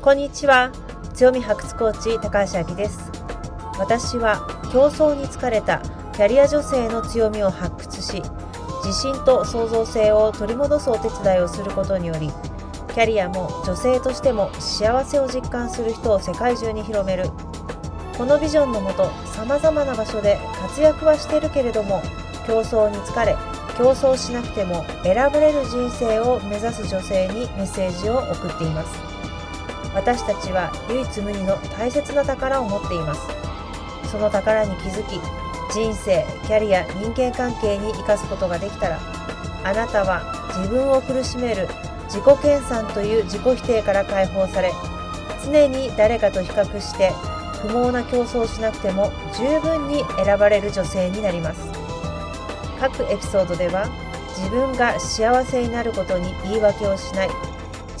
こんにちは。強み発掘コーチ高橋明です。私は競争に疲れたキャリア女性の強みを発掘し自信と創造性を取り戻すお手伝いをすることによりキャリアも女性としても幸せを実感する人を世界中に広める。このビジョンのもとさまざまな場所で活躍はしてるけれども競争に疲れ競争しなくても選ばれる人生を目指す女性にメッセージを送っています。私たちは唯一無二の大切な宝を持っています。その宝に気づき人生キャリア人間関係に生かすことができたらあなたは自分を苦しめる自己研鑽という自己否定から解放され常に誰かと比較して不毛な競争をしなくても十分に選ばれる女性になります。各エピソードでは自分が幸せになることに言い訳をしない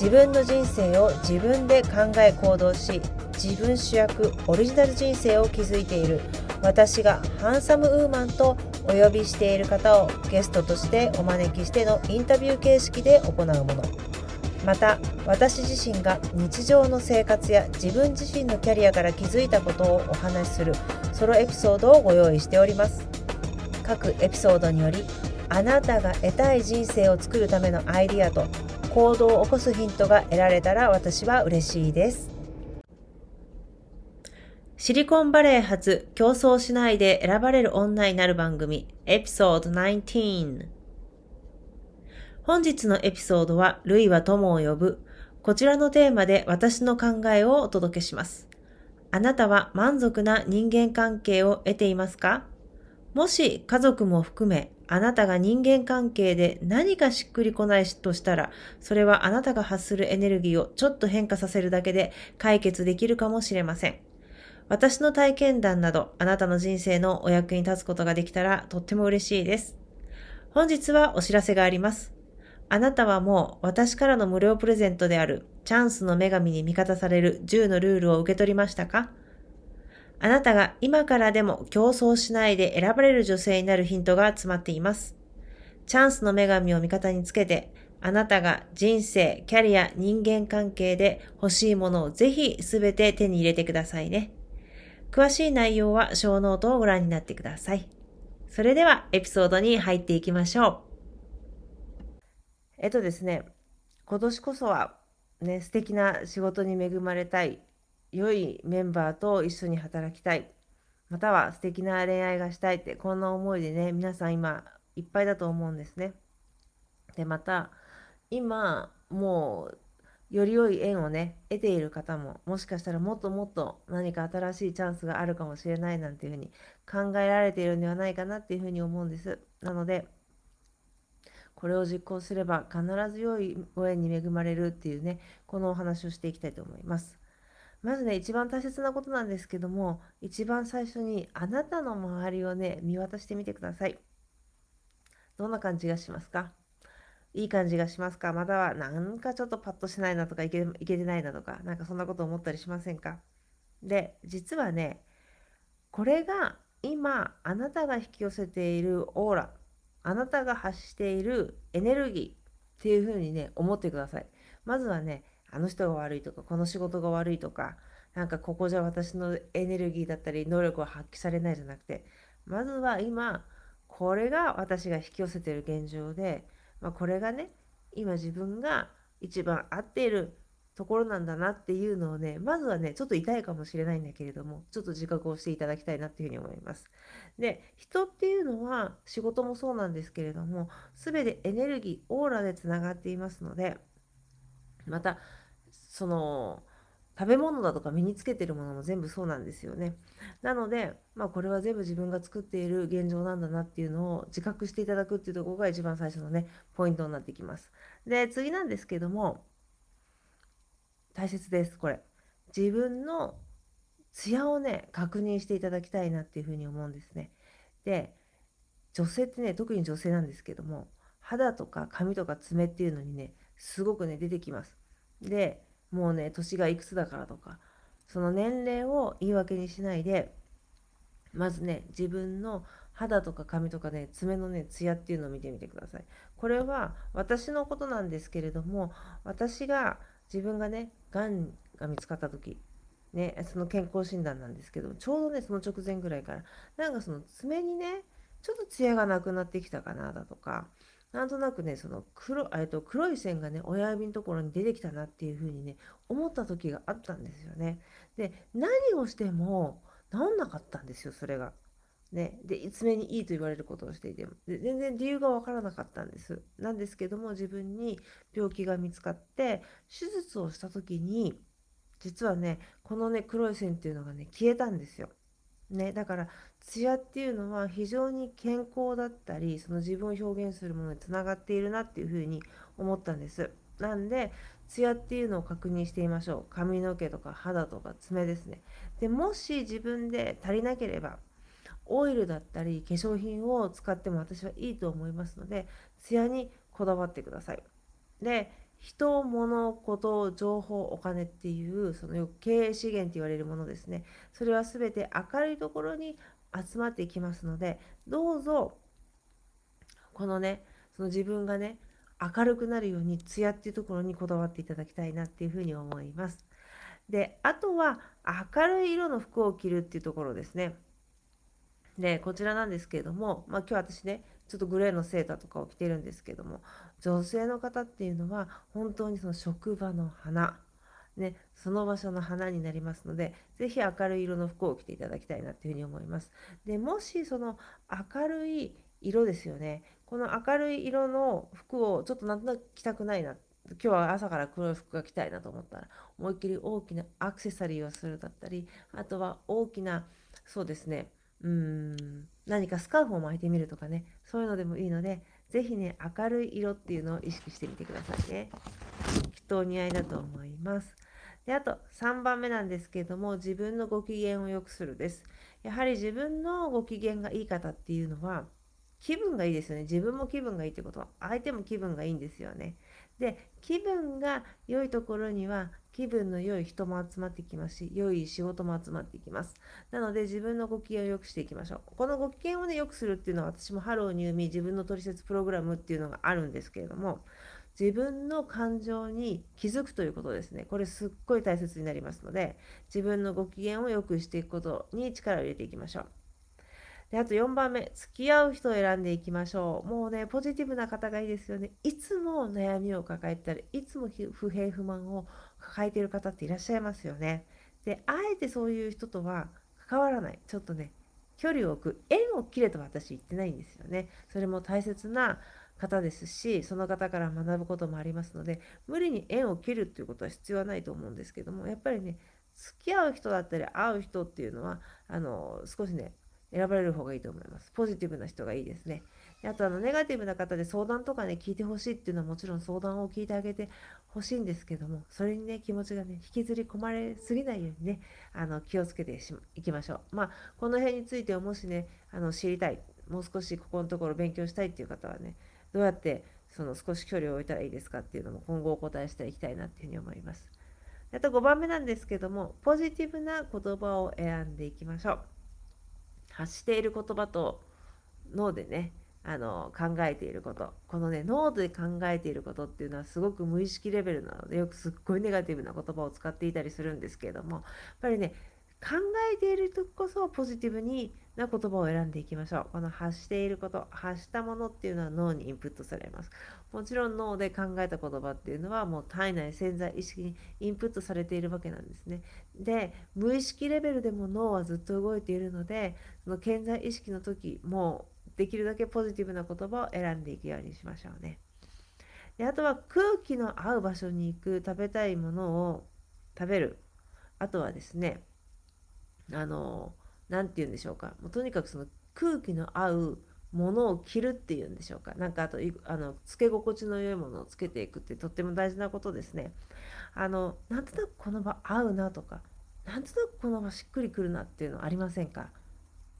自分の人生を自分で考え行動し自分主役オリジナル人生を築いている。私がハンサムウーマンとお呼びしている方をゲストとしてお招きしてのインタビュー形式で行うもの。また私自身が日常の生活や自分自身のキャリアから気づいたことをお話しするソロエピソードをご用意しております。各エピソードによりあなたが得たい人生を作るためのアイディアと行動を起こすヒントが得られたら私は嬉しいですシリコンバレー発競争しないで選ばれる女になる番組エピソード19本日のエピソードは、ルイは友を呼ぶ。こちらのテーマで私の考えをお届けします。あなたは満足な人間関係を得ていますか？もし家族も含めあなたが人間関係で何かしっくりこないとしたら、それはあなたが発するエネルギーをちょっと変化させるだけで解決できるかもしれません。私の体験談など、あなたの人生のお役に立つことができたらとっても嬉しいです。本日はお知らせがあります。あなたはもう私からの無料プレゼントであるチャンスの女神に味方される10のルールを受け取りましたか？あなたが今からでも競争しないで選ばれる女性になるヒントが詰まっています。チャンスの女神を味方につけて、あなたが人生、キャリア、人間関係で欲しいものをぜひすべて手に入れてくださいね。詳しい内容は小ノートをご覧になってください。それではエピソードに入っていきましょう。えっとですね、今年こそはね、素敵な仕事に恵まれたい良いメンバーと一緒に働きたいまたは素敵な恋愛がしたいってこんな思いでね皆さん今いっぱいだと思うんですね。でまた今もうより良い縁をね得ている方ももしかしたらもっともっと何か新しいチャンスがあるかもしれないなんていうふうに考えられているんではないかなっていうふうに思うんです。なのでこれを実行すれば必ず良いご縁に恵まれるっていうねこのお話をしていきたいと思います。まずね、一番大切なことなんですけども、一番最初にあなたの周りをね、見渡してみてください。どんな感じがしますか？いい感じがしますか？またはなんかちょっとパッとしないなとかいけいけてないなとか、なんかそんなこと思ったりしませんか？で、実はね、これが今あなたが引き寄せているオーラ、あなたが発しているエネルギーっていうふうにね、思ってください。まずはね、あの人が悪いとかこの仕事が悪いとかなんかここじゃ私のエネルギーだったり能力は発揮されないじゃなくてまずは今これが私が引き寄せてる現状で、まあ、これがね今自分が一番合っているところなんだなっていうのをねまずはねちょっと痛いかもしれないんだけれどもちょっと自覚をしていただきたいなっていうふうに思います。で人っていうのは仕事もそうなんですけれども全てエネルギーオーラでつながっていますのでまたその食べ物だとか身につけてるものも全部そうなんですよね。なので、まあ、これは全部自分が作っている現状なんだなっていうのを自覚していただくっていうところが一番最初のね、ポイントになってきます。で、次なんですけども、大切です、これ。自分の艶をね、確認していただきたいなっていうふうに思うんですね。で、女性ってね、特に女性なんですけども、肌とか髪とか爪っていうのにね、すごくね、出てきます。で、もうね年がいくつだからとかその年齢を言い訳にしないでまずね自分の肌とか髪とかね爪のねツヤっていうのを見てみてください。これは私のことなんですけれども私が自分がねがんが見つかった時ね、その健康診断なんですけどちょうどねその直前ぐらいからなんかその爪にねちょっとツヤがなくなってきたかなだとかなんとなくねその黒えっと黒い線がね親指のところに出てきたなっていう風にね思った時があったんですよね。で何をしても治んなかったんですよそれが。ね、で爪にいいと言われることをしていてもで全然理由が分からなかったんです。なんですけども自分に病気が見つかって手術をした時に実はねこのね黒い線っていうのがね消えたんですよ。ね、だからツヤっていうのは非常に健康だったりその自分を表現するものにつながっているなっていうふうに思ったんです。なんでツヤっていうのを確認してみましょう。髪の毛とか肌とか爪ですね。でもし自分で足りなければオイルだったり化粧品を使っても私はいいと思いますのでツヤにこだわってください。で人、物、こと、情報、お金っていうその経営資源と言われるものですね。それは全て明るいところに集まっていきますので、どうぞこのね、その自分がね、明るくなるようにツヤっていうところにこだわっていただきたいなっていうふうに思います。で、あとは明るい色の服を着るっていうところですね。で、こちらなんですけれども、まあ、今日私ね、ちょっとグレーのセーターとかを着てるんですけども女性の方っていうのは本当にその職場の花。ね、その場所の花になりますので、ぜひ明るい色の服を着ていただきたいなというふうに思います。でもしその明るい色ですよね、この明るい色の服をちょっとなんとなく着たくないな、今日は朝から黒い服が着たいなと思ったら、思いっきり大きなアクセサリーをするだったり、あとは大きな、そうですね、うん。何かスカーフを巻いてみるとかね。そういうのでもいいので是非ね明るい色っていうのを意識してみてくださいね。きっとお似合いだと思います。であと3番目なんですけれども自分のご機嫌を良くするです。やはり自分のご機嫌がいい方っていうのは気分がいいですよね。自分も気分がいいってことは相手も気分がいいんですよね。で気分が良いところには気分の良い人も集まってきますし、良い仕事も集まってきます。なので自分のご機嫌を良くしていきましょう。このご機嫌をね、良くするっていうのは私もハローニューミ自分の取説プログラムっていうのがあるんですけれども、自分の感情に気づくということですね。これすっごい大切になりますので、自分のご機嫌を良くしていくことに力を入れていきましょう。で、あと4番目、付き合う人を選んでいきましょう。もうね、ポジティブな方がいいですよね。いつも悩みを抱えたり、いつも不平不満を抱えている方っていらっしゃいますよね。で、あえてそういう人とは関わらない。ちょっとね、距離を置く。縁を切れと私言ってないんですよね。それも大切な方ですし、その方から学ぶこともありますので、無理に縁を切るっていうことは必要はないと思うんですけども、やっぱりね、付き合う人だったり会う人っていうのは、あの、少しね、選ばれる方がいいと思います。ポジティブな人がいいですね。あとあのネガティブな方で相談とかね聞いてほしいっていうのはもちろん相談を聞いてあげてほしいんですけどもそれにね気持ちがね引きずり込まれすぎないようにねあの気をつけていきましょうまあこの辺についてはもしねあの知りたいもう少しここのところ勉強したいっていう方はねどうやってその少し距離を置いたらいいですかっていうのも今後お答えしていきたいなっていうふうに思いますあと5番目なんですけどもポジティブな言葉を選んでいきましょう発している言葉と脳でねあの考えていること。このね脳で考えていることっていうのはすごく無意識レベルなのでよくすっごいネガティブな言葉を使っていたりするんですけれどもやっぱりね考えている時こそポジティブにな言葉を選んでいきましょう。この発していること、発したものっていうのは脳にインプットされます。もちろん脳で考えた言葉っていうのはもう体内潜在意識にインプットされているわけなんですね。で、無意識レベルでも脳はずっと動いているので、その潜在意識の時もできるだけポジティブな言葉を選んでいくようにしましょうね。であとは空気の合う場所に行く食べたいものを食べるあとはですねあの何て言うんでしょうか。もうとにかくその空気の合うものを着るっていうんでしょうか。何かあとあのつけ心地の良いものをつけていくってとっても大事なことですね。あのなんとなくこの場合うなとかなんとなくこの場しっくりくるなっていうのありませんか。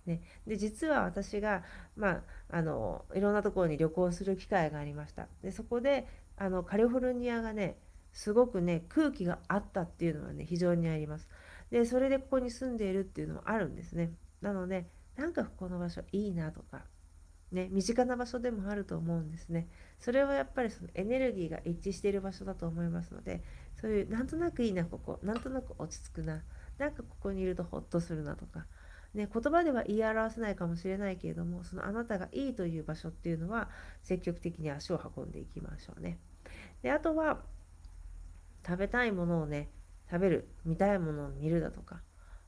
ね、で実は私が、まあ、あのいろんなところに旅行する機会がありました。でそこであのカリフォルニアがねすごくね空気があったっていうのはね非常にあります。でそれでここに住んでいるっていうのもあるんですねなのでなんかこの場所いいなとかね、身近な場所でもあると思うんですね。それはやっぱりそのエネルギーが一致している場所だと思いますので、そういうなんとなくいいなここなんとなく落ち着くななんかここにいるとホッとするなとか、ね、言葉では言い表せないかもしれないけれどもそのあなたがいいという場所っていうのは積極的に足を運んでいきましょうね。であとは食べたいものをね食べる見たいものを見るだとか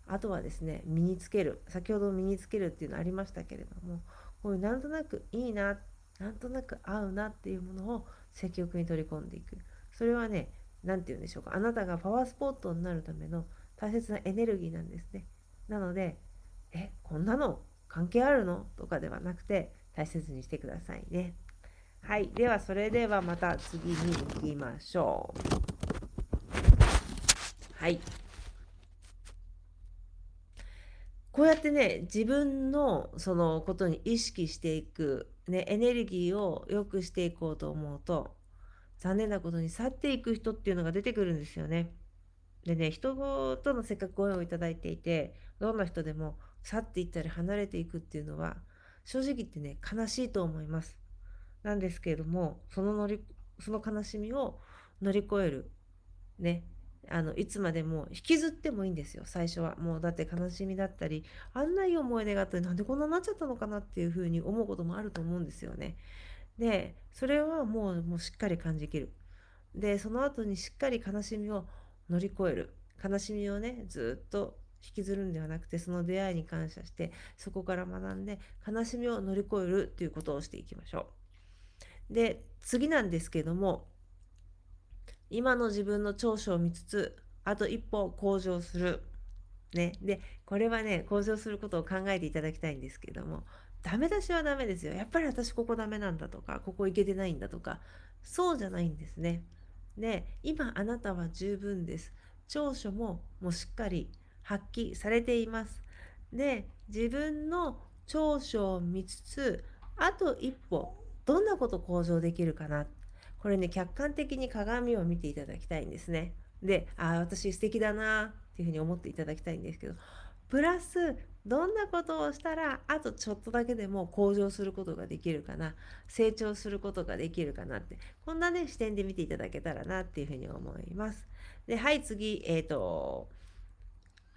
あとはですね身につける先ほど身につけるっていうのありましたけれどもこういうなんとなくいいななんとなく合うなっていうものを積極に取り込んでいく。それはね何て言うんでしょうかあなたがパワースポットになるための大切なエネルギーなんですね。なのでえこんなの関係あるの？とかではなくて大切にしてくださいね。はいではそれではまた次に行きましょう。はいこうやってね自分のそのことに意識していく、ね、エネルギーを良くしていこうと思うと残念なことに去っていく人っていうのが出てくるんですよね。でね人とのせっかくご縁をいただいていてどんな人でも去っていったり離れていくっていうのは正直言ってね悲しいと思います。なんですけれどもその乗りその悲しみを乗り越えるねあのいつまでも引きずってもいいんですよ最初はもうだって悲しみだったりあんないい思い出があってなんでこんなになっちゃったのかなっていうふうに思うこともあると思うんですよね。でそれはもうもうしっかり感じきる。でその後にしっかり悲しみを乗り越える悲しみをねずっと引きずるんではなくてその出会いに感謝してそこから学んで悲しみを乗り越えるということをしていきましょう。で次なんですけども今の自分の長所を見つつあと一歩向上する。ね、でこれはね向上することを考えていただきたいんですけどもダメ出しはダメですよやっぱり私ここダメなんだとかここいけてないんだとかそうじゃないんですね。で今あなたは十分です。長所ももうしっかり発揮されています。で自分の長所を見つつあと一歩どんなこと向上できるかなっこれね客観的に鏡を見ていただきたいんですね。でああ私素敵だなっていうふうに思っていただきたいんですけどプラスどんなことをしたらあとちょっとだけでも向上することができるかな成長することができるかなってこんなね視点で見ていただけたらなっていうふうに思います。ではい次えっ、ー、と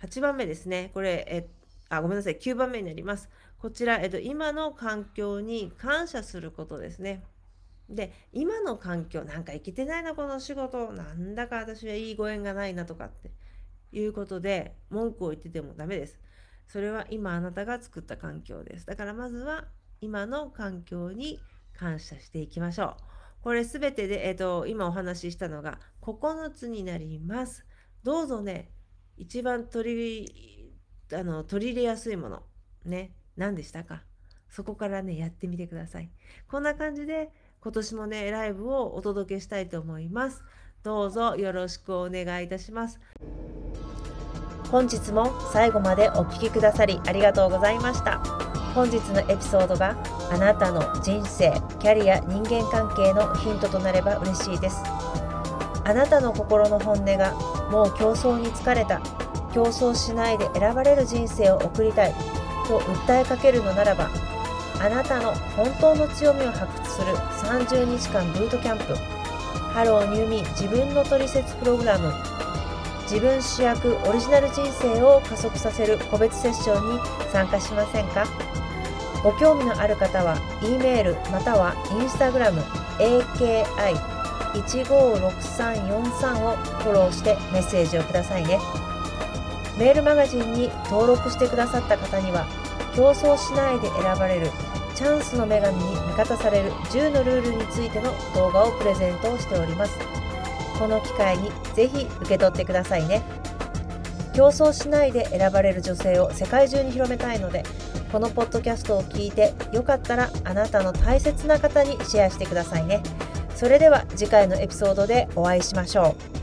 8番目ですねこれえあごめんなさい9番目になります。こちら、えっ、ー、と、今の環境に感謝することですね。で今の環境なんかいけてないなこの仕事なんだか私はいいご縁がないなとかっていうことで文句を言っててもダメです。それは今あなたが作った環境です。だからまずは今の環境に感謝していきましょう。これすべてで、えーと、今お話ししたのが9つになります。どうぞね、一番取りあの取り入れやすいもの、ね、何でしたか？そこからね、やってみてください。こんな感じで今年もね、ライブをお届けしたいと思います。どうぞよろしくお願いいたします。本日も最後までお聴きくださりありがとうございました。本日のエピソードがあなたの人生、キャリア、人間関係のヒントとなれば嬉しいです。あなたの心の本音がもう競争に疲れた、競争しないで選ばれる人生を送りたいと訴えかけるのならば、あなたの本当の強みを発掘する30日間ブートキャンプ。Hello New Me 自分のトリセツプログラム。自分主役オリジナル人生を加速させる個別セッションに参加しませんか？ご興味のある方は E メールまたは Instagram AKI156343 をフォローしてメッセージをくださいね。メールマガジンに登録してくださった方には競争しないで選ばれるチャンスの女神に味方される10のルールについての動画をプレゼントをしております。この機会にぜひ受け取ってくださいね。競争しないで選ばれる女性を世界中に広めたいので、このポッドキャストを聞いてよかったらあなたの大切な方にシェアしてくださいね。それでは次回のエピソードでお会いしましょう。